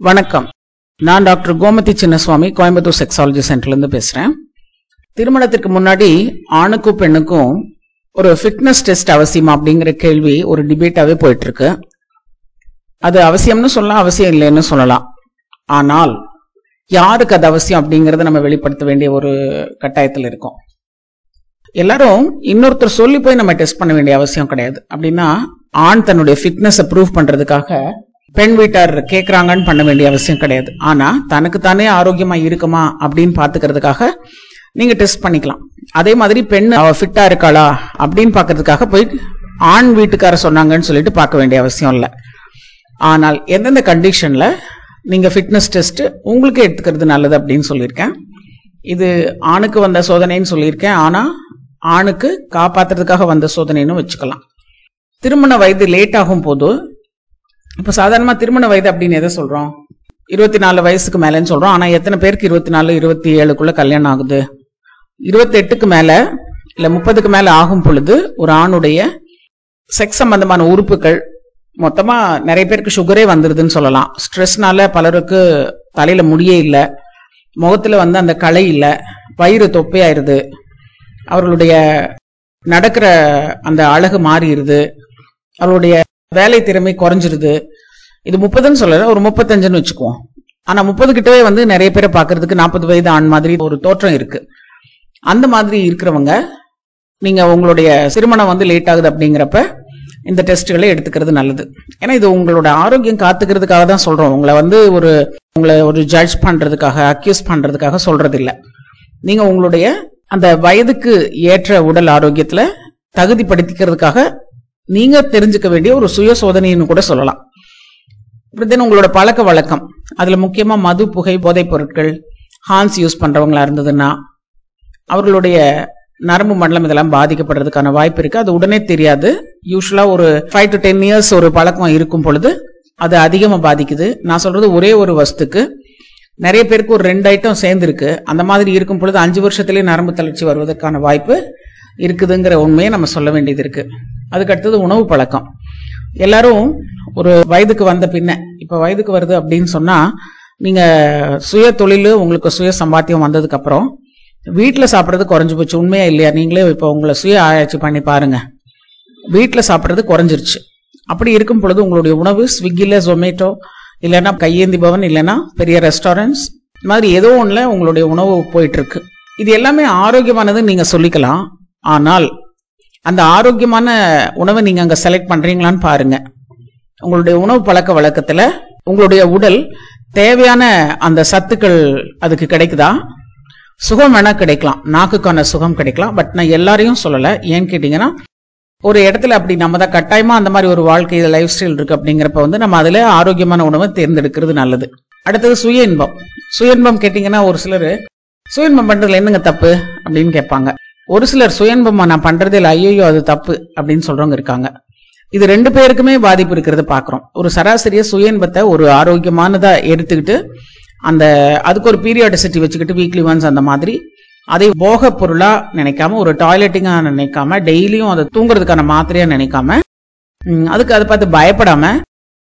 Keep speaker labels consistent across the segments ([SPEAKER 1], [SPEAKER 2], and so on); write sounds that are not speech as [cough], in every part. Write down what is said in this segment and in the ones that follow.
[SPEAKER 1] வணக்கம். நான் doctor Gomathi Chinnaswamy Coimbatore sexology சென்டர்லேருந்து பேசுகிறேன் திருமணத்திற்கு முன்னாடி ஆணுக்கும் பெண்ணுக்கும் ஒரு ஃபிட்னஸ் டெஸ்ட் அவசியமா அப்படிங்கிற கேள்வி ஒரு டிபேட்டாகவே போயிட்டு இருக்கு அது அவசியம்னு சொல்லலாம் அவசியம் இல்லைன்னு சொல்லலாம். ஆனால் யாருக்கு அது அவசியம் அப்படிங்கிறத நம்ம வெளிப்படுத்த வேண்டிய ஒரு கட்டாயத்தில் இருக்கோம். எல்லாரும் இன்னொருத்தர் சொல்லி போய் நம்ம டெஸ்ட் பண்ண வேண்டிய அவசியம் கிடையாது. அப்படின்னா ஆண் தன்னுடைய ஃபிட்னஸை ப்ரூவ் பண்ணுறதுக்காக பெண் வீட்டார் கேட்குறாங்கன்னு பண்ண வேண்டிய அவசியம் கிடையாது. ஆனா தனக்கு தானே ஆரோக்கியமா இருக்குமா அப்படின்னு பாத்துக்கிறதுக்காக நீங்க டெஸ்ட் பண்ணிக்கலாம். அதே மாதிரி பெண் அவ ஃபிட்டா இருக்காளா அப்படின்னு பாக்குறதுக்காக போய் ஆண் வீட்டுக்கார சொன்னாங்கன்னு சொல்லிட்டு பார்க்க வேண்டிய அவசியம் இல்லை. ஆனால் எந்தெந்த கண்டிஷன்ல நீங்க ஃபிட்னஸ் டெஸ்ட் உங்களுக்கு எடுத்துக்கிறது நல்லது அப்படின்னு சொல்லியிருக்கேன். இது ஆணுக்கு வந்த சோதனைன்னு சொல்லியிருக்கேன். ஆனா ஆணுக்கு காப்பாத்துறதுக்காக வந்த சோதனைன்னு வச்சுக்கலாம். திருமண வயது லேட் ஆகும் போது இப்ப சாதாரணமா திருமண வயது அப்படின்னு எதை சொல்றோம்? இருபத்தி நாலு வயசுக்கு மேலன்னு சொல்றோம். ஆனா எத்தனை பேருக்கு இருபத்தி நாலு இருபத்தி ஏழுக்குள்ள கல்யாணம் ஆகுது? இருபத்தி எட்டுக்கு மேல இல்ல முப்பதுக்கு மேல ஆகும் பொழுது ஒரு ஆணுடைய செக்ஸ் சம்பந்தமான உறுப்புகள் மொத்தமா நிறைய பேருக்கு சுகரே வந்துருதுன்னு சொல்லலாம். ஸ்ட்ரெஸ்னால பலருக்கு தலையில முடியே இல்லை. முகத்துல வந்து அந்த களை இல்லை. வயிறு தொப்பையாயிருது. அவர்களுடைய நடக்கிற அந்த அழகு மாறிடுது. அவருடைய வேலை திறமை குறைஞ்சிருது. இது முப்பதுன்னு சொல்லல ஒரு முப்பத்தஞ்சுன்னு வச்சுக்குவோம். ஆனா முப்பது கிட்டவே வந்து நிறைய பேரை பாக்குறதுக்கு நாற்பது வயது ஆண் மாதிரி ஒரு தோற்றம் இருக்கு. அந்த மாதிரி இருக்கிறவங்க நீங்க உங்களுடைய திருமணம் வந்து லேட் ஆகுது அப்படிங்கிறப்ப இந்த டெஸ்ட்களை எடுத்துக்கிறது நல்லது. ஏன்னா இது உங்களோட ஆரோக்கியம் காத்துக்கிறதுக்காக தான் சொல்றோம். உங்களை வந்து ஒரு உங்களை ஒரு ஜட்ஜ் பண்றதுக்காக அக்யூஸ் பண்றதுக்காக சொல்றது இல்லை நீங்க உங்களுடைய அந்த வயதுக்கு ஏற்ற உடல் ஆரோக்கியத்துல தகுதிப்படுத்திக்கிறதுக்காக நீங்க தெரிஞ்சுக்க வேண்டிய ஒரு சுய சோதனைன்னு கூட சொல்லலாம். தென் உங்களோட பழக்க வழக்கம். அதுல முக்கியமா மது புகை போதைப் பொருட்கள் ஹான்ஸ் யூஸ் பண்றவங்களா இருந்ததுன்னா அவர்களுடைய நரம்பு மண்டலம் இதெல்லாம் பாதிக்கப்படுறதுக்கான வாய்ப்பு இருக்கு. அது உடனே தெரியாது. யூஸ்வலா ஒரு ஃபைவ் டு டென் இயர்ஸ் ஒரு பழக்கம் இருக்கும் பொழுது அது அதிகமா பாதிக்குது. நான் சொல்றது ஒரே ஒரு வஸ்துக்கு. நிறைய பேருக்கு ஒரு ரெண்டு ஐட்டம் சேர்ந்துருக்கு. அந்த மாதிரி இருக்கும் பொழுது அஞ்சு வருஷத்துலேயே நரம்பு தளர்ச்சி வருவதற்கான வாய்ப்பு இருக்குதுங்கிற உண்மையை நம்ம சொல்ல வேண்டியது இருக்கு. அதுக்கு அடுத்தது உணவு பழக்கம். எல்லாரும் ஒரு வயதுக்கு வந்த பின்ன இப்போ வயதுக்கு வருது அப்படின்னு சொன்னால் நீங்கள் சுய தொழில் உங்களுக்கு சுய சம்பாத்தியம் வந்ததுக்கு அப்புறம் வீட்டில் சாப்பிட்றது குறைஞ்சி போச்சு. உண்மையா இல்லையா? நீங்களே இப்போ உங்களை சுய ஆராய்ச்சி பண்ணி பாருங்க. வீட்டில் சாப்பிட்றது குறைஞ்சிருச்சு. அப்படி இருக்கும் பொழுது உங்களுடைய உணவு ஸ்விக்கியில் ஜொமேட்டோ இல்லைன்னா கையேந்தி பவன் இல்லைன்னா பெரிய ரெஸ்டாரண்ட்ஸ் இந்த மாதிரி ஏதோ ஒன்றில் உங்களுடைய உணவு போயிட்டு இருக்கு. இது எல்லாமே ஆரோக்கியமானதுன்னு நீங்கள் சொல்லிக்கலாம். ஆனால் அந்த ஆரோக்கியமான உணவை நீங்கள் அங்கே செலக்ட் பண்ணுறீங்களான்னு பாருங்க. உங்களுடைய உணவு பழக்க வழக்கத்தில் உங்களுடைய உடல் தேவையான அந்த சத்துக்கள் அதுக்கு கிடைக்குதா? சுகம் வேணால் கிடைக்கலாம். நாக்குக்கான சுகம் கிடைக்கலாம். பட் நான் எல்லாரையும் சொல்லலை. ஏன்னு கேட்டீங்கன்னா ஒரு இடத்துல அப்படி நம்ம தான் கட்டாயமாக அந்த மாதிரி ஒரு வாழ்க்கை லைஃப் ஸ்டைல் இருக்குது அப்படிங்கிறப்ப வந்து நம்ம அதில் ஆரோக்கியமான உணவை தேர்ந்தெடுக்கிறது நல்லது. அடுத்தது சுய இன்பம். சுய இன்பம் கேட்டிங்கன்னா ஒரு சிலர் சுய இன்பம் பண்ணுறதுல என்னங்க தப்பு அப்படின்னு கேட்பாங்க. ஒரு சிலர் சுய நான் பண்றதே இல்லை ஐயோ அது தப்பு அப்படின்னு சொல்றவங்க இருக்காங்க. இது ரெண்டு பேருக்குமே பாதிப்பு இருக்கிறத பாக்குறோம். ஒரு சராசரிய சுய இன்பத்தை ஒரு ஆரோக்கியமானதா எடுத்துக்கிட்டு அந்த அதுக்கு ஒரு பீரியாடிசிட்டி வச்சுக்கிட்டு வீக்லி ஒன்ஸ் அந்த மாதிரி அதை போக பொருளா நினைக்காம ஒரு டாய்லெட்டிங்கா நினைக்காம டெய்லியும் அதை தூங்குறதுக்கான மாத்திரையா நினைக்காம அதுக்கு அதை பார்த்து பயப்படாம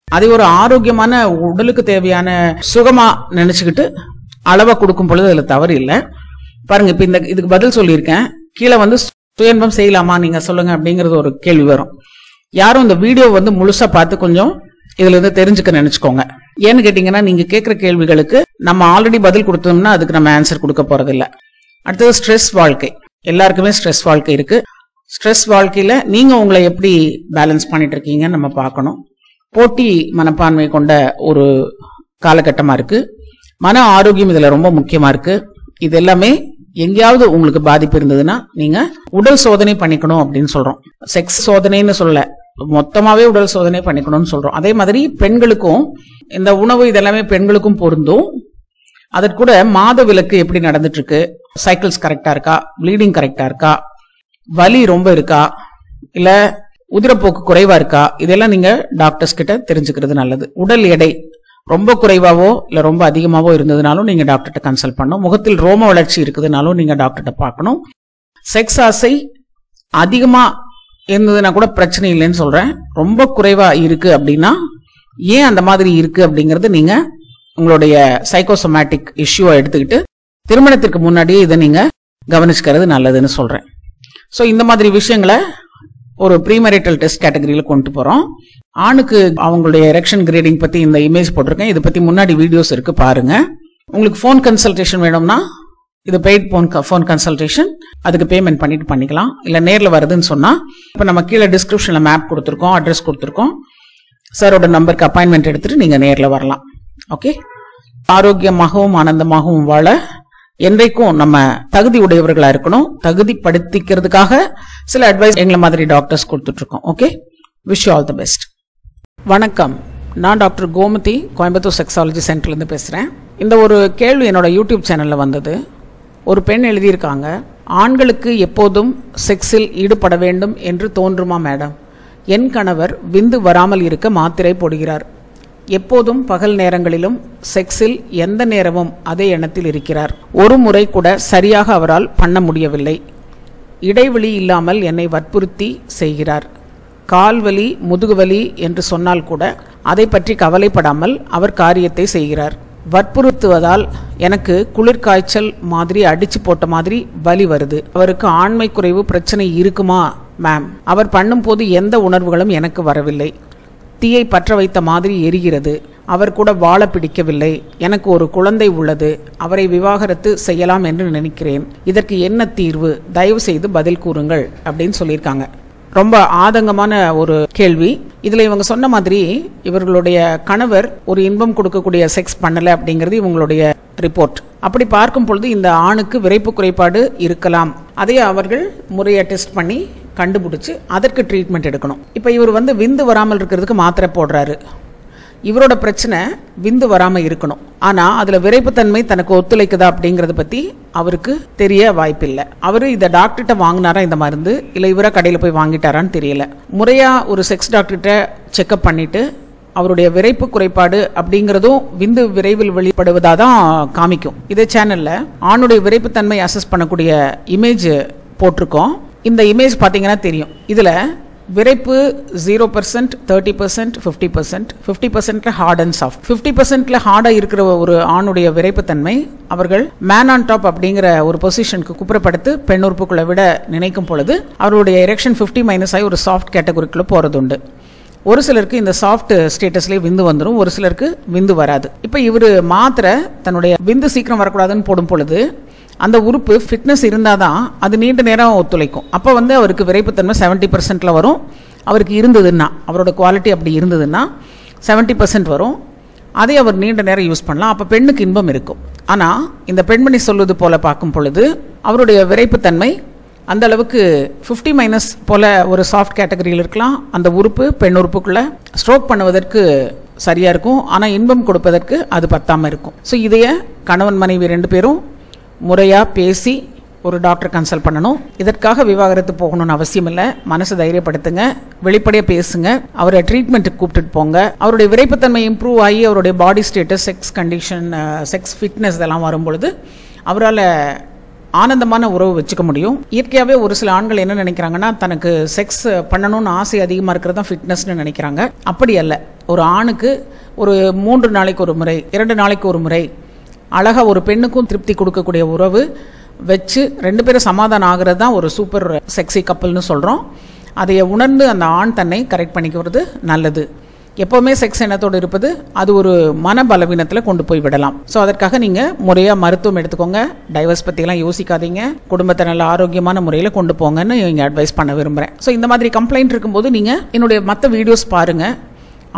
[SPEAKER 1] அதை ஒரு ஆரோக்கியமான உடலுக்கு தேவையான சுகமா நினைச்சுக்கிட்டு அளவை கொடுக்கும் பொழுது அதுல தவறு இல்லை. பாருங்க இப்ப இந்த இதுக்கு பதில் சொல்லியிருக்கேன். கீழே வந்து சுயன்பம் செய்யலாமா நீங்க சொல்லுங்க அப்படிங்கறது ஒரு கேள்வி வரும். யாரும் இந்த வீடியோ வந்து முழுசா பார்த்து கொஞ்சம் இதுல இருந்து தெரிஞ்சுக்க நினைச்சுக்கோங்க. ஏன்னு கேட்டீங்கன்னா நீங்க கேட்கிற கேள்விகளுக்கு நம்ம ஆல்ரெடி பதில் கொடுத்தோம்னா அதுக்கு நம்ம ஆன்சர் கொடுக்க போறது இல்ல அடுத்தது ஸ்ட்ரெஸ் வாழ்க்கை. எல்லாருக்குமே ஸ்ட்ரெஸ் வாழ்க்கை இருக்கு. ஸ்ட்ரெஸ் வாழ்க்கையில நீங்க உங்களை எப்படி பேலன்ஸ் பண்ணிட்டு இருக்கீங்கன்னு நம்ம பார்க்கணும். போட்டி மனப்பான்மை கொண்ட ஒரு காலகட்டமா இருக்கு. மன ஆரோக்கியம் இதுல ரொம்ப முக்கியமா இருக்கு. இது எல்லாமே எங்கேயாவது உங்களுக்கு பாதிப்பு இருந்ததுன்னா நீங்க உடல் சோதனை பண்ணிக்கணும் அப்படின்னு சொல்றோம். செக்ஸ் சோதனைன்னு சொல்ல மொத்தமாவே உடல் சோதனை பண்ணிக்கணும்னு சொல்றோம். அதே மாதிரி பெண்களுக்கும் இந்த உணவு இதெல்லாமே பெண்களுக்கும் பொருந்தும். அதற்கூட மாத விலக்கு எப்படி நடந்துட்டு இருக்கு சைக்கிள்ஸ் கரெக்டா இருக்கா? ப்ளீடிங் கரெக்டா இருக்கா? வலி ரொம்ப இருக்கா? இல்ல உதிரப்போக்கு குறைவா இருக்கா? இதெல்லாம் நீங்க டாக்டர்ஸ் கிட்ட தெரிஞ்சுக்கிறது நல்லது. உடல் எடை ரொம்ப குறைவாவோ இல்ல ரொம்ப அதிகமாவோ இருந்ததுனாலும் நீங்க டாக்டர்கிட்ட கன்சல்ட் பண்ணணும். முகத்தில் ரோம வளர்ச்சி இருக்குதுனாலும் நீங்க டாக்டர்கிட்ட பார்க்கணும். செக்ஸ் ஆசை அதிகமா இருந்ததுன்னா கூட பிரச்சனை இல்லைன்னு சொல்றேன். ரொம்ப குறைவா இருக்கு அப்படின்னா ஏன் அந்த மாதிரி இருக்கு அப்படிங்கறது நீங்க உங்களுடைய சைக்கோசோமேட்டிக் இஷ்யூவை எடுத்துக்கிட்டு திருமணத்திற்கு முன்னாடியே இதை நீங்க கவனிச்சுக்கிறது நல்லதுன்னு சொல்றேன். ஸோ இந்த மாதிரி விஷயங்களை ஒரு ப்ரீமரிட்டல் டெஸ்ட் கேட்டகரியில கொண்டு போறோம். ஆணுக்கு அவங்களுடைய எரெக்ஷன் கிரேடிங் பத்தி இந்த இமேஜ் போட்டிருக்கேன். இதை பத்தி முன்னாடி வீடியோஸ் இருக்கு பாருங்க. உங்களுக்கு ஃபோன் கன்சல்டேஷன் வேணும்னா இது பெய்ட் ஃபோன் ஃபோன் கன்சல்டேஷன் அதுக்கு பேமெண்ட் பண்ணிட்டு பண்ணிக்கலாம். இல்ல நேரில் வருதுன்னு சொன்னா இப்போ நம்ம கீழே டிஸ்கிரிப்ஷன்ல மேப் கொடுத்துருக்கோம் அட்ரஸ் கொடுத்துருக்கோம். சாரோட நம்பருக்கு அப்பாயின்மெண்ட் எடுத்துட்டு நீங்க நேரில் வரலாம். ஓகே ஆரோக்கியமாகவும் ஆனந்தமாகவும் வாழ என்றைக்கும் நம்ம தகுதி உடையவர்களா இருக்கணும். தகுதி படுத்திக்கிறதுக்காக சில அட்வைஸ் எங்களை மாதிரி டாக்டர்ஸ் கொடுத்துட்டு இருக்கோம் okay wish all the best வணக்கம். நான் டாக்டர் கோமதி கோயம்புத்தூர் செக்ஸாலஜி சென்டர்லேருந்து பேசுகிறேன் இந்த ஒரு கேள்வி என்னோட யூடியூப் சேனலில் வந்தது. ஒரு பெண் எழுதியிருக்காங்க ஆண்களுக்கு எப்போதும் செக்ஸில் ஈடுபட வேண்டும் என்று தோன்றுமா மேடம் என் கணவர் விந்து வராமல் இருக்க மாத்திரை போடுகிறார். எப்போதும் பகல் நேரங்களிலும் செக்ஸில் எந்த நேரமும் அதே எண்ணத்தில் இருக்கிறார். ஒரு முறை கூட சரியாக அவரால் பண்ண முடியவில்லை. இடைவெளி இல்லாமல் என்னை வற்புறுத்தி செய்கிறார். கால்வலி முதுகுவலி என்று சொன்னால் கூட அதை பற்றி கவலைப்படாமல் அவர் காரியத்தை செய்கிறார். வற்புறுத்துவதால் எனக்கு குளிர்காய்ச்சல் மாதிரி அடிச்சு போட்ட மாதிரி வலி வருது. அவருக்கு ஆண்மை குறைவு பிரச்சனை இருக்குமா மேம் அவர் பண்ணும்போது எந்த உணர்வுகளும் எனக்கு வரவில்லை. தீயை பற்ற வைத்த மாதிரி எரிகிறது. அவர் கூட வாழ பிடிக்கவில்லை. எனக்கு ஒரு குழந்தை உள்ளது. அவரை விவாகரத்து செய்யலாம் என்று நினைக்கிறேன். இதற்கு என்ன தீர்வு? தயவு செய்து பதில் கூறுங்கள் அப்படின்னு சொல்லியிருக்காங்க. ரொம்ப ஆதங்கமான ஒரு கேள்வி. இதில் இவங்க சொன்ன மாதிரி இவர்களுடைய கணவர் ஒரு இன்பம் கொடுக்கக்கூடிய செக்ஸ் பண்ணலை அப்படிங்கிறது இவங்களுடைய ரிப்போர்ட். அப்படி பார்க்கும் பொழுது இந்த ஆணுக்கு விரைப்பு குறைபாடு இருக்கலாம். அதை அவர்கள் முறையை டெஸ்ட் பண்ணி கண்டுபிடிச்சி அதற்கு ட்ரீட்மெண்ட் எடுக்கணும். இப்போ இவர் வந்து விந்து வராமல் இருக்கிறதுக்கு மாத்திரை போடுறாரு. இவரோட பிரச்சனை விந்து வராமல் இருக்கணும். ஆனால் அதில் விரைப்புத்தன்மை தனக்கு ஒத்துழைக்குதா அப்படிங்கிறத பற்றி அவருக்கு தெரிய வாய்ப்பில்லை. அவர் இதை டாக்டர்கிட்ட வாங்கினாரா இந்த மருந்து? இல்லை இவராக கடையில் போய் வாங்கிட்டாரான்னு தெரியல. முறையாக ஒரு செக்ஸ் டாக்டர்கிட்ட செக்அப் பண்ணிட்டு அவருடைய விரைப்பு குறைபாடு அப்படிங்கிறதும் விந்து விரைவில் வெளிப்படுவதா தான் காமிக்கும். இதே சேனலில் ஆணுடைய விரைப்புத்தன்மை அசஸ் பண்ணக்கூடிய இமேஜ் போட்டிருக்கோம். இந்த இமேஜ் பார்த்தீங்கன்னா தெரியும். இதில் விரைப்பு zero percent thirty percent fifty percent fifty பர்சன்ட்ல hard and soft fifty பர்சன்ட்ல ஹார்டாக இருக்கிற ஒரு ஆணுடைய விரைப்புத்தன்மை அவர்கள் மேன் ஆன் டாப் அப்படிங்கிற ஒரு பொசிஷனுக்கு குப்புறப்படுத்து பெண் உறுப்புக்குள்ள விட நினைக்கும் பொழுது அவருடைய எரெக்ஷன் ஃபிஃப்டி மைனஸ் ஆகி ஒரு சாஃப்ட் கேட்டகரிக்குள்ள போகிறது உண்டு ஒரு சிலருக்கு இந்த சாஃப்ட் ஸ்டேட்டஸ்லேயே விந்து வந்துடும் ஒரு சிலருக்கு விந்து வராது. இப்போ இவர் மாத்திரை தன்னுடைய விந்து சீக்கிரம் வரக்கூடாதுன்னு போடும் பொழுது அந்த உறுப்பு ஃபிட்னஸ் இருந்தால் தான் அது நீண்ட நேரம் ஒத்துழைக்கும். அப்போ வந்து அவருக்கு விரைப்புத்தன்மை செவன்ட்டி பர்சன்ட்டில் வரும். அவருக்கு இருந்ததுன்னா அவரோட குவாலிட்டி அப்படி இருந்ததுன்னா செவன்ட்டி பர்சன்ட் வரும். அதை அவர் நீண்ட நேரம் யூஸ் பண்ணலாம். அப்போ பெண்ணுக்கு இன்பம் இருக்கும். ஆனால் இந்த பெண்மணி சொல்வது போல் பார்க்கும் பொழுது அவருடைய விரைப்புத்தன்மை அந்த அளவுக்கு ஃபிஃப்டி மைனஸ் போல் ஒரு சாஃப்ட் கேட்டகரியில் இருக்கலாம். அந்த உறுப்பு பெண் உறுப்புக்குள்ளே ஸ்ட்ரோக் பண்ணுவதற்கு சரியாக இருக்கும். ஆனால் இன்பம் கொடுப்பதற்கு அது பத்தாமல் இருக்கும். ஸோ இதைய கணவன் மனைவி ரெண்டு பேரும் முறையாக பேசி ஒரு டாக்டர் கன்சல்ட் பண்ணணும். இதற்காக விவாகரத்து போகணும்னு அவசியம் இல்லை. மனசு தைரியப்படுத்துங்க. வெளிப்படையாக பேசுங்க. அவரை ட்ரீட்மெண்ட்டுக்கு கூப்பிட்டுட்டு போங்க. அவருடைய விரைப்புத்தன்மை இம்ப்ரூவ் ஆகி அவருடைய body status sex condition sex fitness இதெல்லாம் வரும்பொழுது அவரால் ஆனந்தமான உறவு வச்சுக்க முடியும். இயற்கையாகவே ஒரு சில ஆண்கள் என்ன நினைக்கிறாங்கன்னா தனக்கு செக்ஸ் பண்ணணும்னு ஆசை அதிகமாக இருக்கிறது தான் ஃபிட்னஸ்னு நினைக்கிறாங்க. அப்படி அல்ல. ஒரு ஆணுக்கு ஒரு மூன்று நாளைக்கு ஒரு முறை இரண்டு நாளைக்கு ஒரு முறை அழகாக ஒரு பெண்ணுக்கும் திருப்தி கொடுக்கக்கூடிய உறவு வச்சு ரெண்டு பேரும் சமாதானம் ஆகிறது தான் ஒரு சூப்பர் செக்ஸி கப்பல்னு சொல்கிறோம் அதை உணர்ந்து அந்த ஆண் தன்னை கரெக்ட் பண்ணிக்கிறது நல்லது. எப்போவுமே செக்ஸ் எண்ணத்தோடு இருப்பது அது ஒரு மன பலவீனத்தில் கொண்டு போய் விடலாம். ஸோ அதற்காக நீங்கள் முறையாக மருத்துவம் எடுத்துக்கோங்க. டைவர்ஸ் பற்றிலாம் யோசிக்காதீங்க. குடும்பத்தை நல்ல ஆரோக்கியமான முறையில் கொண்டு போங்கன்னு இங்கே அட்வைஸ் பண்ண விரும்புகிறேன் ஸோ இந்த மாதிரி கம்ப்ளைண்ட் இருக்கும்போது நீங்கள் என்னுடைய மற்ற வீடியோஸ் பாருங்கள்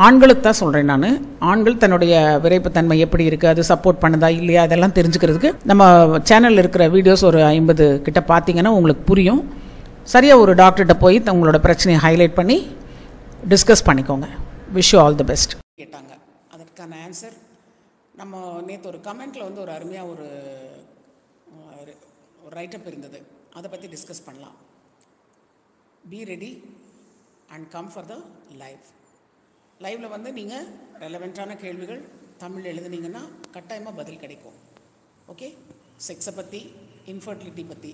[SPEAKER 1] ஆண்களுக்கு தான் சொல்கிறேன் நான். ஆண்கள் தன்னுடைய விரைப்புத்தன்மை எப்படி இருக்குது அது சப்போர்ட் பண்ணுதா இல்லையா அதெல்லாம் தெரிஞ்சுக்கிறதுக்கு நம்ம சேனலில் இருக்கிற வீடியோஸ் ஒரு ஐம்பது கிட்ட பார்த்தீங்கன்னா உங்களுக்கு புரியும். சரியாக ஒரு டாக்டர்கிட்ட போய் உங்களோட பிரச்சனையை ஹைலைட் பண்ணி டிஸ்கஸ் பண்ணிக்கோங்க. விஷ் ஆல் தி பெஸ்ட் கேட்டாங்க. அதற்கான ஆன்சர் நம்ம நேற்று ஒரு கமெண்ட்டில் வந்து ஒரு அருமையாக ஒரு ஒரு ரைட்டப் இருந்தது. அதை பற்றி டிஸ்கஸ் பண்ணலாம். Be ready and come for the life லைவில் வந்து நீங்கள் ரெலவெண்ட்டான கேள்விகள் தமிழ் எழுதுனீங்கன்னா கட்டாயமாக பதில் கிடைக்கும். ஓகே செக்ஸை பற்றி இன்ஃபர்டிலிட்டி பற்றி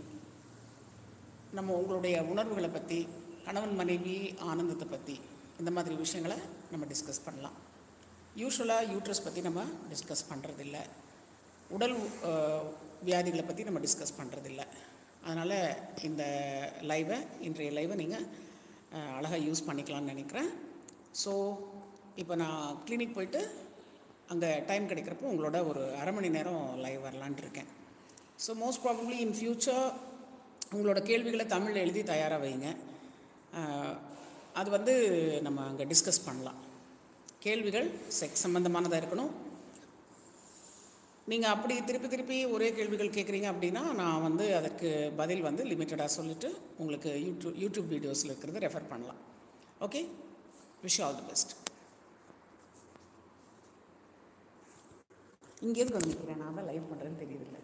[SPEAKER 1] நம்ம உங்களுடைய உணர்வுகளை பற்றி கணவன் மனைவி ஆனந்தத்தை பற்றி இந்த மாதிரி விஷயங்களை நம்ம டிஸ்கஸ் பண்ணலாம். யூஸ்வலாக யூட்ரஸ் பற்றி நம்ம டிஸ்கஸ் பண்ணுறதில்ல உடல் வியாதிகளை பற்றி நம்ம டிஸ்கஸ் பண்ணுறதில்ல அதனால் இந்த லைவை இன்றைய லைவை நீங்கள் அழகாக யூஸ் பண்ணிக்கலாம்னு நினைக்கிறேன். ஸோ இப்போ நான் கிளினிக் போயிட்டு அங்கே டைம் கிடைக்கிறப்போ உங்களோட ஒரு அரை மணி நேரம் லைவ் வரலான்ட்டு இருக்கேன். So most probably in future உங்களோட கேள்விகளை தமிழில் எழுதி தயாராக வைங்க. அது வந்து நம்ம அங்கே டிஸ்கஸ் பண்ணலாம். கேள்விகள் செக்ஸ் சம்மந்தமானதாக இருக்கணும். நீங்கள் அப்படி திருப்பி திருப்பி ஒரே கேள்விகள் கேட்குறீங்க அப்படின்னா நான் வந்து அதற்கு பதில் வந்து லிமிட்டடாக சொல்லிவிட்டு உங்களுக்கு யூடியூப் யூடியூப் வீடியோஸில் இருக்கிறது ரெஃபர் பண்ணலாம். Okay wish all the best இங்கேருந்து வந்து நிற்கிறேன் நான் தான் லைவ் பண்ணுறேன்னு தெரியவில்லை.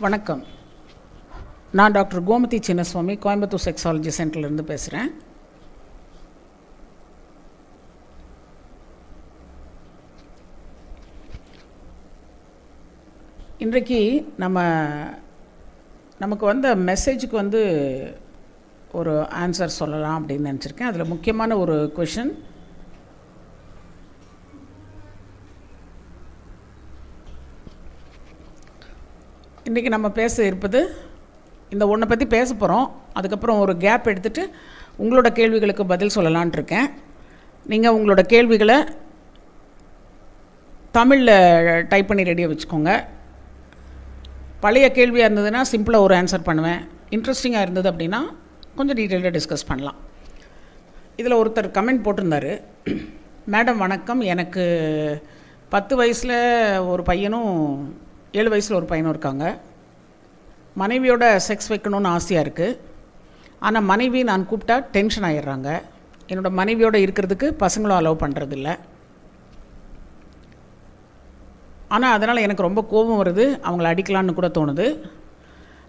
[SPEAKER 1] வணக்கம். நான் டாக்டர் கோமதி சின்னசுவாமி கோயம்புத்தூர் செக்ஸாலஜி சென்டர்லேருந்து பேசுகிறேன் இன்றைக்கு நம்ம நமக்கு வந்த மெசேஜுக்கு வந்து ஒரு ஆன்சர் சொல்லலாம் அப்படின்னு நினச்சிருக்கேன். அதில் முக்கியமான ஒரு கொஷின் இன்றைக்கி நம்ம பேச இருப்பது இந்த ஒன்றை பற்றி பேச போகிறோம் அதுக்கப்புறம் ஒரு கேப் எடுத்துகிட்டு உங்களோட கேள்விகளுக்கு பதில் சொல்லலான் இருக்கேன். நீங்கள் உங்களோட கேள்விகளை தமிழில் டைப் பண்ணி ரெடியாக வச்சுக்கோங்க. பழைய கேள்வியாக இருந்ததுன்னா சிம்பிளாக ஒரு ஆன்சர் பண்ணுவேன். இன்ட்ரெஸ்டிங்காக இருந்தது அப்படின்னா கொஞ்சம் டீட்டெயிலாக டிஸ்கஸ் பண்ணலாம். இதில் ஒருத்தர் கமெண்ட் போட்டிருந்தாரு. [clears throat] மேடம் வணக்கம். எனக்கு பத்து வயசில் ஒரு பையனும் ஏழு வயசில் ஒரு பையனும் இருக்காங்க. மனைவியோட செக்ஸ் வைக்கணும்னு ஆசையாக இருக்குது ஆனால் மனைவி நான் கூப்பிட்டா டென்ஷன் ஆகிடுறாங்க என்னோட மனைவியோட இருக்கிறதுக்கு பசங்களும் அலோவ் பண்ணுறதில்ல ஆனால் அதனால் எனக்கு ரொம்ப கோபம் வருது. அவங்கள அடிக்கலான்னு கூட தோணுது.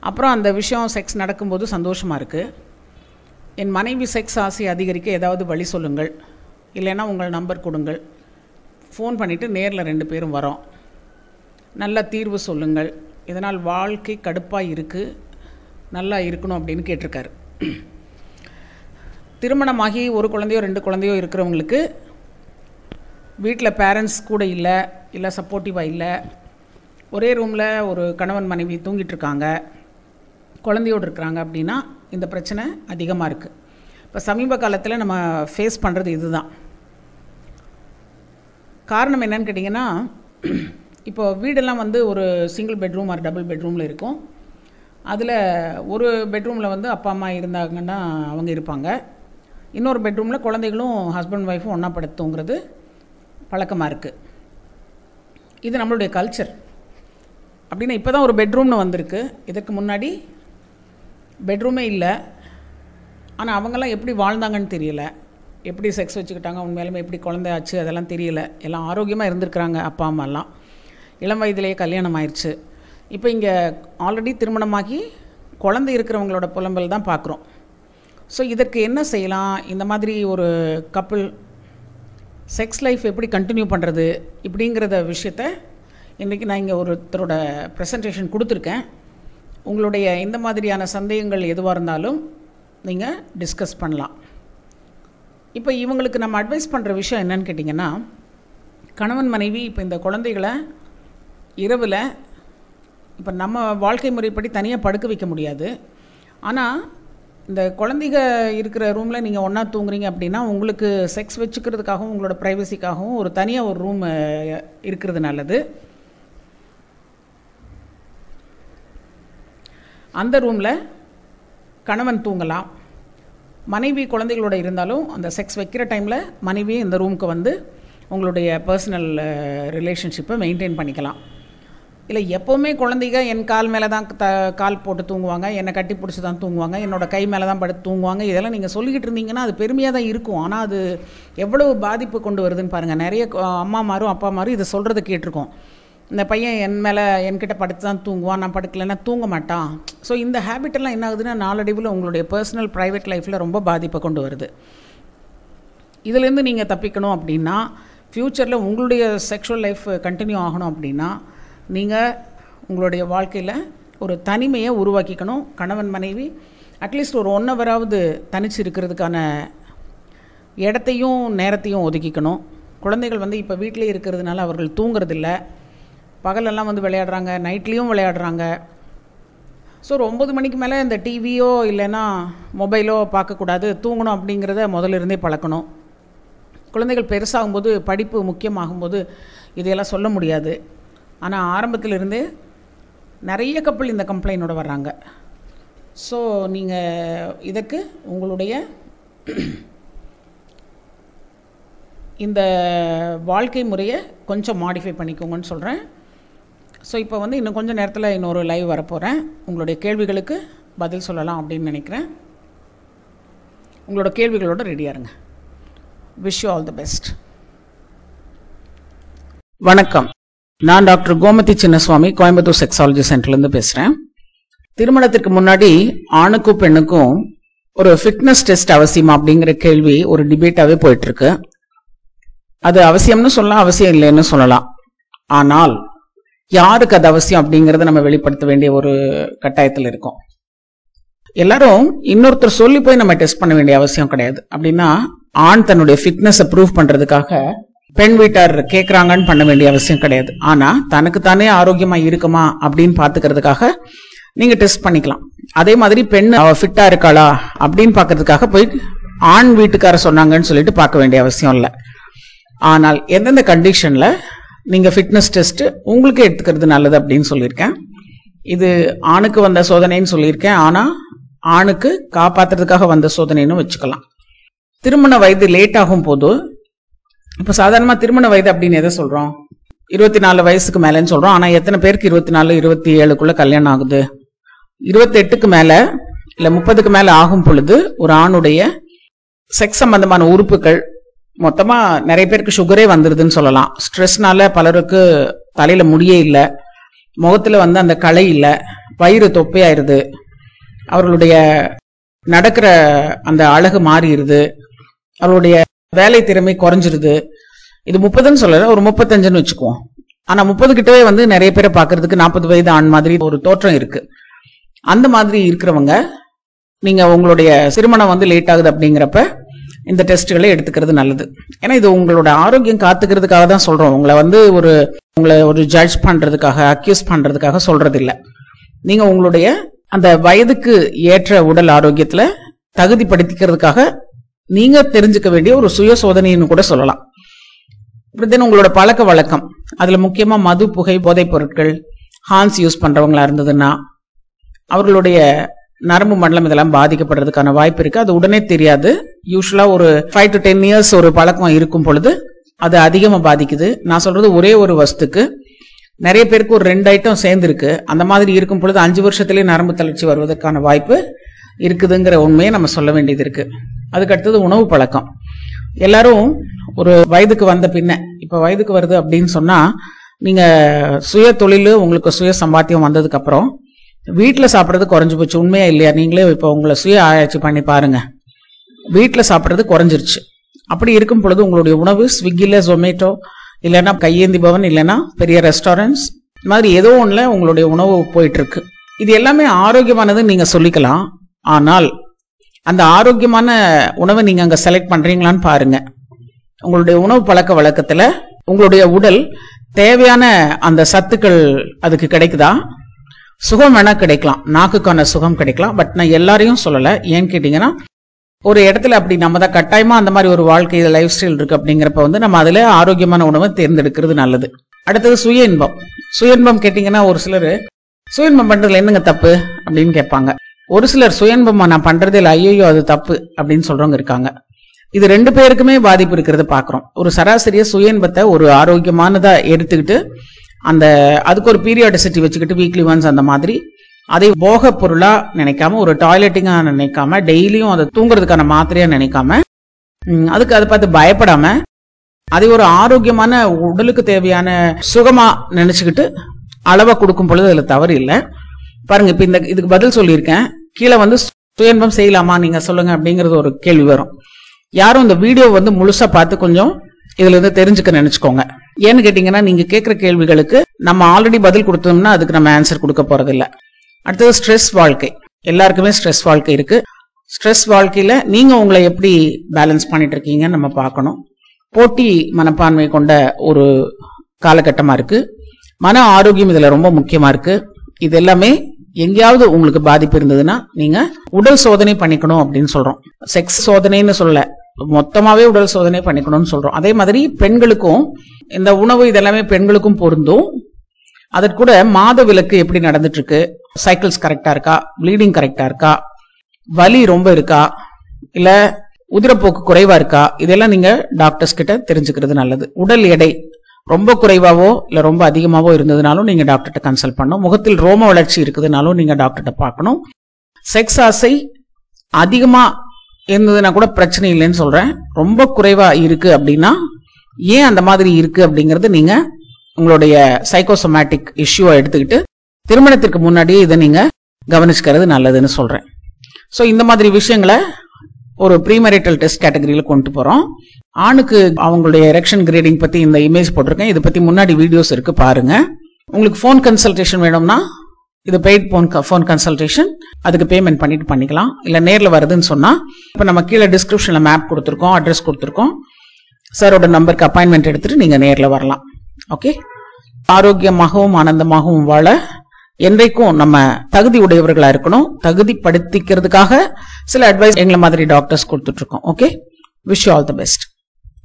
[SPEAKER 1] அப்புறம் அந்த விஷயம் செக்ஸ் நடக்கும்போது சந்தோஷமாக இருக்குது என் மனைவி செக்ஸ் ஆசை அதிகரிக்க ஏதாவது வழி சொல்லுங்கள். இல்லைன்னா உங்கள் நம்பர் கொடுங்கள். ஃபோன் பண்ணிவிட்டு நேரில் ரெண்டு பேரும் வரோம். நல்ல தீர்வு சொல்லுங்கள். இதனால் வாழ்க்கை கடுப்பாக இருக்குது நல்லா இருக்கணும் அப்படின்னு கேட்டிருக்காரு. திருமணமாகி ஒரு குழந்தையோ ரெண்டு குழந்தையோ இருக்கிறவங்களுக்கு வீட்டில் பேரண்ட்ஸ் கூட இல்லை இல்லை சப்போர்ட்டிவாக இல்லை. ஒரே ரூமில் ஒரு கணவன் மனைவி தூங்கிட்டு இருக்காங்க. குழந்தையோடு இருக்கிறாங்க அப்படின்னா இந்த பிரச்சனை அதிகமாக இருக்குது இப்போ சமீப காலத்தில் நம்ம ஃபேஸ் பண்ணுறது இதுதான். காரணம் என்னன்னு கேட்டிங்கன்னா இப்போ வீடெல்லாம் வந்து ஒரு சிங்கிள் பெட்ரூம் ஆர் டபுள் பெட்ரூமில் இருக்கும். அதில் ஒரு பெட்ரூமில் வந்து அப்பா அம்மா இருந்தாங்கன்னா அவங்க இருப்பாங்க. இன்னொரு பெட்ரூமில் குழந்தைகளும் ஹஸ்பண்ட் ஒய்ஃபும் ஒன்றா படுத்துங்கிறது பழக்கமாக இருக்குது இது நம்மளுடைய கல்ச்சர் அப்படின்னா இப்போ தான் ஒரு பெட்ரூம்னு வந்திருக்கு. இதற்கு முன்னாடி பெட்ரூமே இல்லை. ஆனால் அவங்கெல்லாம் எப்படி வாழ்ந்தாங்கன்னு தெரியல. எப்படி செக்ஸ் வச்சுக்கிட்டாங்க உண்மையிலுமே எப்படி குழந்தை ஆச்சு அதெல்லாம் தெரியல. எல்லாம் ஆரோக்கியமாக இருந்திருக்கிறாங்க அப்பா அம்மாலாம். இளம் வயதிலேயே கல்யாணம் ஆயிடுச்சு இப்போ இங்கே ஆல்ரெடி திருமணமாகி குழந்தை இருக்கிறவங்களோட புலம்பல் தான் பார்க்குறோம். ஸோ இதற்கு என்ன செய்யலாம்? இந்த மாதிரி ஒரு கப்புள் செக்ஸ் லைஃப் எப்படி கண்டினியூ பண்ணுறது இப்படிங்கிறத விஷயத்த இன்றைக்கி நான் இங்கே ஒருத்தரோட ப்ரெசன்டேஷன் கொடுத்துருக்கேன். உங்களுடைய இந்த மாதிரியான சந்தேகங்கள் எதுவாக இருந்தாலும் நீங்கள் டிஸ்கஸ் பண்ணலாம். இப்போ இவங்களுக்கு நம்ம அட்வைஸ் பண்ணுற விஷயம் என்னன்னு கேட்டிங்கன்னா கணவன் மனைவி இப்போ இந்த குழந்தைகளை இரவில் இப்போ நம்ம வாழ்க்கை முறைப்படி தனியாக படுக்க வைக்க முடியாது. ஆனால் இந்த குழந்தைங்க இருக்கிற ரூமில் நீங்கள் ஒன்றா தூங்குறீங்க அப்படின்னா உங்களுக்கு செக்ஸ் வச்சுக்கிறதுக்காகவும் உங்களோட ப்ரைவசிக்காகவும் ஒரு தனியாக ஒரு ரூம் இருக்கிறது நல்லது. அந்த ரூமில் கணவன் தூங்கலாம். மனைவி குழந்தைகளோட இருந்தாலும் அந்த செக்ஸ் வைக்கிற டைமில் மனைவி இந்த ரூமுக்கு வந்து உங்களுடைய பர்சனல் ரிலேஷன்ஷிப்பை மெயின்டைன் பண்ணிக்கலாம். இல்லை எப்போவுமே குழந்தைங்க என் கால் மேலே தான் த கால் போட்டு தூங்குவாங்க என்னை கட்டி பிடிச்சி தான் தூங்குவாங்க என்னோடய கை மேலே தான் படுத்து தூங்குவாங்க இதெல்லாம் நீங்கள் சொல்லிக்கிட்டு இருந்தீங்கன்னா அது பெருமையாக தான் இருக்கும். ஆனால் அது எவ்வளவு பாதிப்பு கொண்டு வருதுன்னு பாருங்கள் நிறைய அம்மாமாரும் அப்பா மாரும் இதை சொல்கிறத கேட்டிருக்கோம். இந்த பையன் என் மேலே என்கிட்ட படுத்து தான் தூங்குவான் நான் படுக்கலைன்னா தூங்க மாட்டான். ஸோ இந்த ஹேபிட்டெல்லாம் என்ன ஆகுதுன்னா நாளடைவில் உங்களுடைய பர்சனல் ப்ரைவேட் லைஃப்பில் ரொம்ப பாதிப்பை கொண்டு வருது. இதுலேருந்து நீங்கள் தப்பிக்கணும் அப்படின்னா ஃப்யூச்சரில் உங்களுடைய செக்ஷுவல் லைஃப் கண்டினியூ ஆகணும் அப்படின்னா நீங்கள் உங்களுடைய வாழ்க்கையில் ஒரு தனிமையை உருவாக்கிக்கணும். கணவன் மனைவி அட்லீஸ்ட் ஒரு ஒன் ஹவராவது தனிச்சு இருக்கிறதுக்கான இடத்தையும் நேரத்தையும் ஒதுக்கிக்கணும். குழந்தைகள் வந்து இப்போ வீட்டிலே இருக்கிறதுனால அவர்கள் தூங்குறதில்ல. பகலெல்லாம் வந்து விளையாடுறாங்க நைட்லேயும் விளையாடுறாங்க. ஸோ ஒரு ஒம்பது மணிக்கு மேலே இந்த டிவியோ இல்லைன்னா மொபைலோ பார்க்கக்கூடாது. தூங்கணும் அப்படிங்கிறத முதல்ல இருந்தே பழக்கணும். குழந்தைகள் பெருசாகும்போது படிப்பு முக்கியமாகும்போது இதையெல்லாம் சொல்ல முடியாது. ஆனால் ஆரம்பத்திலிருந்தே நிறைய கப்பல் இந்த கம்ப்ளைண்டோட வர்றாங்க. ஸோ நீங்கள் இதற்கு உங்களுடைய இந்த வாழ்க்கை முறையை கொஞ்சம் மாடிஃபை பண்ணிக்கோங்கன்னு சொல்கிறேன் ஸோ இப்போ வந்து இன்னும் கொஞ்சம் நேரத்தில் இன்னொரு லைவ் வரப்போகிறேன் உங்களுடைய கேள்விகளுக்கு பதில் சொல்லலாம் அப்படின்னு நினைக்கிறேன். உங்களோட கேள்விகளோட ரெடியாக இருங்க. Wish you all the best வணக்கம். நான் டாக்டர் கோமதி சின்னசுவாமி கோயம்புத்தூர் செக்ஸாலஜி சென்டர்லேருந்து பேசுகிறேன் திருமணத்திற்கு முன்னாடி ஆணுக்கும் பெண்ணுக்கும் ஒரு ஃபிட்னஸ் டெஸ்ட் அவசியமா அப்படிங்கிற கேள்வி ஒரு டிபேட்டாகவே போயிட்டுருக்கு. அது அவசியம்னு சொல்லலாம் அவசியம் இல்லைன்னு சொல்லலாம். ஆனால் யாருக்கு அது அவசியம் அப்படிங்கிறத நம்ம வெளிப்படுத்த வேண்டிய ஒரு கட்டாயத்தில் இருக்கோம். எல்லாரும் இன்னொருத்தர் சொல்லி போய் நம்ம டெஸ்ட் பண்ண வேண்டிய அவசியம் கிடையாது. அப்படின்னா ஆண் தன்னுடைய ஃபிட்னஸை ப்ரூவ் பண்ணுறதுக்காக பெண் வீட்டார் கேட்குறாங்கன்னு பண்ண வேண்டிய அவசியம் கிடையாது. ஆனா தனக்கு தானே ஆரோக்கியமா இருக்குமா அப்படின்னு பாத்துக்கிறதுக்காக நீங்க டெஸ்ட் பண்ணிக்கலாம். அதே மாதிரி பெண் அவ ஃபிட்டா இருக்காளா அப்படின்னு பாக்குறதுக்காக போய் ஆண் வீட்டுக்கார சொன்னாங்கன்னு சொல்லிட்டு பார்க்க வேண்டிய அவசியம் இல்லை. ஆனால் எந்தெந்த கண்டிஷன்ல நீங்க ஃபிட்னஸ் டெஸ்ட் உங்களுக்கு எடுத்துக்கிறது நல்லது அப்படின்னு சொல்லியிருக்கேன். இது ஆணுக்கு வந்த சோதனைன்னு சொல்லியிருக்கேன். ஆனா ஆணுக்கு காப்பாத்துறதுக்காக வந்த சோதனைன்னு வச்சுக்கலாம். திருமண வயது லேட் ஆகும் போது இப்போ சாதாரணமாக திருமண வயது அப்படின்னு எதை சொல்கிறோம் இருபத்தி நாலு வயசுக்கு மேலேன்னு சொல்கிறோம் ஆனால் எத்தனை பேருக்கு இருபத்தி நாலு இருபத்தி ஏழுக்குள்ளே கல்யாணம் ஆகுது? இருபத்தெட்டுக்கு மேலே இல்லை முப்பதுக்கு மேலே ஆகும் பொழுது ஒரு ஆணுடைய செக்ஸ் சம்பந்தமான உறுப்புகள் மொத்தமாக நிறைய பேருக்கு சுகரே வந்துடுதுன்னு சொல்லலாம். ஸ்ட்ரெஸ்னால பலருக்கு தலையில் முடியே இல்லை. முகத்தில் வந்து அந்த களை இல்லை. வயிறு தொப்பையாயிருது. அவர்களுடைய நடக்கிற அந்த அழகு மாறிடுது. அவருடைய வேலை திறமை குறைஞ்சிருது. இது முப்பதுன்னு சொல்லல ஒரு முப்பத்தஞ்சுன்னு வச்சுக்குவோம். ஆனா முப்பது கிட்டவே வந்து நிறைய பேரை பாக்குறதுக்கு நாற்பது வயது ஆண் மாதிரி ஒரு தோற்றம் இருக்கு. அந்த மாதிரி இருக்கிறவங்க நீங்க உங்களுடைய திருமணம் வந்து லேட் ஆகுது அப்படிங்கிறப்ப இந்த டெஸ்ட்களை எடுத்துக்கிறது நல்லது. ஏன்னா இது உங்களோட ஆரோக்கியம் காத்துக்கிறதுக்காக தான் சொல்றோம். உங்களை வந்து ஒரு உங்களை ஒரு ஜட்ஜ் பண்றதுக்காக அக்யூஸ் பண்றதுக்காக சொல்றது இல்லை நீங்க உங்களுடைய அந்த வயதுக்கு ஏற்ற உடல் ஆரோக்கியத்துல தகுதிப்படுத்திக்கிறதுக்காக நீங்க தெரிஞ்சுக்க வேண்டிய ஒரு சுய சோதனைன்னு கூட சொல்லலாம். தென் உங்களோட பழக்க வழக்கம். அதுல முக்கியமா மது புகை போதைப் பொருட்கள் ஹான்ஸ் யூஸ் பண்றவங்களா இருந்ததுன்னா அவர்களுடைய நரம்பு மண்டலம் இதெல்லாம் பாதிக்கப்படுறதுக்கான வாய்ப்பு இருக்கு. அது உடனே தெரியாது. யூஸ்வலா ஒரு ஃபைவ் டு டென் இயர்ஸ் ஒரு பழக்கம் இருக்கும் பொழுது அது அதிகமா பாதிக்குது. நான் சொல்றது ஒரே ஒரு வஸ்துக்கு. நிறைய பேருக்கு ஒரு ரெண்டு ஐட்டம் சேர்ந்துருக்கு. அந்த மாதிரி இருக்கும் பொழுது அஞ்சு வருஷத்துலேயே நரம்பு தளர்ச்சி வருவதற்கான வாய்ப்பு இருக்குதுங்கிற உண்மையை நம்ம சொல்ல வேண்டியது இருக்குது அதுக்கு அடுத்தது உணவு பழக்கம். எல்லாரும் ஒரு வயதுக்கு வந்த பின்ன இப்போ வயதுக்கு வருது அப்படின்னு சொன்னால் நீங்கள் சுய தொழில் உங்களுக்கு சுய சம்பாத்தியம் வந்ததுக்கப்புறம் வீட்டில் சாப்பிட்றது குறைஞ்சி போச்சு. உண்மையா இல்லையா? நீங்களே இப்போ உங்களை சுய ஆராய்ச்சி பண்ணி பாருங்க. வீட்டில் சாப்பிட்றது குறைஞ்சிருச்சு. அப்படி இருக்கும் பொழுது உங்களுடைய உணவு ஸ்விக்கியில் ஜொமேட்டோ இல்லைன்னா கையேந்தி பவன் இல்லைன்னா பெரிய ரெஸ்டாரண்ட்ஸ் இந்த மாதிரி ஏதோ ஒன்றில் உங்களுடைய உணவு போயிட்டுருக்கு இது எல்லாமே ஆரோக்கியமானதுன்னு நீங்கள் சொல்லிக்கலாம். ஆனால் அந்த ஆரோக்கியமான உணவை நீங்க அங்க செலக்ட் பண்றீங்களான்னு பாருங்க. உங்களுடைய உணவு பழக்க வழக்கத்துல உங்களுடைய உடல் தேவையான அந்த சத்துக்கள் அதுக்கு கிடைக்குதா? சுகம் வேணா கிடைக்கலாம். நாக்குக்கான சுகம் கிடைக்கலாம். பட் நான் எல்லாரையும் சொல்லல. ஏன்னு கேட்டீங்கன்னா ஒரு இடத்துல அப்படி நம்ம தான் கட்டாயமா அந்த மாதிரி ஒரு வாழ்க்கை லைஃப் ஸ்டைல் இருக்கு அப்படிங்கிறப்ப வந்து நம்ம அதுல ஆரோக்கியமான உணவை தேர்ந்தெடுக்கிறது நல்லது. அடுத்தது சுய இன்பம் சுய இன்பம் கேட்டீங்கன்னா ஒரு சிலர் சுய இன்பம் பண்றதுல என்னங்க தப்பு அப்படின்னு கேட்பாங்க. ஒரு சிலர் சுயன்பமாக நான் பண்றதே இல்லை ஐயோ அது தப்பு அப்படின்னு சொல்றவங்க இருக்காங்க. இது ரெண்டு பேருக்குமே பாதிப்பு இருக்கிறத பாக்குறோம். ஒரு சராசரிய சுய இன்பத்தை ஒரு ஆரோக்கியமானதா எடுத்துக்கிட்டு அந்த அதுக்கு ஒரு பீரியாடிசிட்டி வச்சுக்கிட்டு வீக்லி ஒன்ஸ் அந்த மாதிரி அதை போக பொருளா நினைக்காம ஒரு டாய்லெட்டிங்கா நினைக்காம டெய்லியும் அதை தூங்குறதுக்கான மாத்திரையா நினைக்காம அதுக்கு அதை பார்த்து பயப்படாம அதை ஒரு ஆரோக்கியமான உடலுக்கு தேவையான சுகமா நினைச்சுக்கிட்டு அளவை கொடுக்கும் பொழுது அதுல தவறு இல்லை. பாருங்க இப்ப இந்த இதுக்கு பதில் சொல்லியிருக்கேன். கீழே வந்து சுயன்பம் செய்யலாமா? நீங்க சொல்லுங்க அப்படிங்கறது ஒரு கேள்வி வரும். யாரும் இந்த வீடியோ வந்து முழுசா பார்த்து கொஞ்சம் இதுல இருந்து தெரிஞ்சுக்க நினைச்சுக்கோங்க. ஏன்னு கேட்டீங்கன்னா நீங்க கேட்கிற கேள்விகளுக்கு நம்ம ஆல்ரெடி பதில் கொடுத்தோம்னா அதுக்கு நம்ம ஆன்சர் கொடுக்க போறது இல்ல அடுத்தது ஸ்ட்ரெஸ் வாழ்க்கை. எல்லாருக்குமே ஸ்ட்ரெஸ் வாழ்க்கை இருக்கு. ஸ்ட்ரெஸ் வாழ்க்கையில நீங்க உங்களை எப்படி பேலன்ஸ் பண்ணிட்டு இருக்கீங்கன்னு நம்ம பார்க்கணும். போட்டி மனப்பான்மை கொண்ட ஒரு காலகட்டமா இருக்கு. மன ஆரோக்கியம் இதுல ரொம்ப முக்கியமா இருக்கு. இது எல்லாமே எங்கேயாவது உங்களுக்கு பாதிப்பு இருந்ததுன்னா நீங்க உடல் சோதனை பண்ணிக்கணும் அப்படின்னு சொல்றோம். செக்ஸ் சோதனைன்னு சொல்ல மொத்தமாவே உடல் சோதனை பண்ணிக்கணும்னு சொல்றோம். அதே மாதிரி பெண்களுக்கும் இந்த உணவு இதெல்லாமே பெண்களுக்கும் பொருந்தும். அதற்கூட மாத விலக்கு எப்படி நடந்துட்டு இருக்கு சைக்கிள்ஸ் கரெக்டா இருக்கா? ப்ளீடிங் கரெக்டா இருக்கா? வலி ரொம்ப இருக்கா? இல்ல உதிரப்போக்கு குறைவா இருக்கா? இதெல்லாம் நீங்க டாக்டர்ஸ் கிட்ட தெரிஞ்சுக்கிறது நல்லது. உடல் எடை ரொம்ப குறைவாவோ இல்லை ரொம்ப அதிகமாகவோ இருந்ததுனாலும் நீங்க டாக்டர்கிட்ட கன்சல்ட் பண்ணணும். முகத்தில் ரோம வளர்ச்சி இருக்குதுனாலும் நீங்க டாக்டர்கிட்ட பார்க்கணும். செக்ஸ் ஆசை அதிகமாக இருந்ததுன்னா கூட பிரச்சனை இல்லைன்னு சொல்றேன். ரொம்ப குறைவா இருக்கு அப்படின்னா ஏன் அந்த மாதிரி இருக்கு அப்படிங்கறது நீங்க உங்களுடைய சைக்கோசோமேட்டிக் இஷ்யூவை எடுத்துக்கிட்டு திருமணத்திற்கு முன்னாடியே இதை நீங்க கவனிச்சுக்கிறது நல்லதுன்னு சொல்றேன். ஸோ இந்த மாதிரி விஷயங்களை ஒரு ப்ரீமரிட்டல் டெஸ்ட் கேட்டகரியில கொண்டு போறோம். ஆணுக்கு அவங்களுடைய எரெக்ஷன் கிரேடிங் பத்தி இந்த இமேஜ் போட்டிருக்கேன். இதை பத்தி முன்னாடி வீடியோஸ் இருக்கு பாருங்க. உங்களுக்கு ஃபோன் கன்சல்டேஷன் வேணும்னா இது பெய்ட் ஃபோன் ஃபோன் கன்சல்டேஷன் அதுக்கு பேமெண்ட் பண்ணிட்டு பண்ணிக்கலாம். இல்லை நேரில் வருதுன்னு சொன்னால் இப்போ நம்ம கீழே டிஸ்கிரிப்ஷனில் மேப் கொடுத்துருக்கோம் அட்ரஸ் கொடுத்துருக்கோம். சாரோட நம்பருக்கு அப்பாயின்மெண்ட் எடுத்துகிட்டு நீங்கள் நேரில் வரலாம். ஓகே ஆரோக்கியமாகவும் ஆனந்தமாகவும் வாழ என்றைக்கும் நம்ம தகுதி உடையவர்களா இருக்கணும். தகுதி படுத்திக்கிறதுக்காக சில அட்வைஸ் எங்களை மாதிரி டாக்டர்ஸ் கொடுத்துட்டு இருக்கோம். Okay wish all the best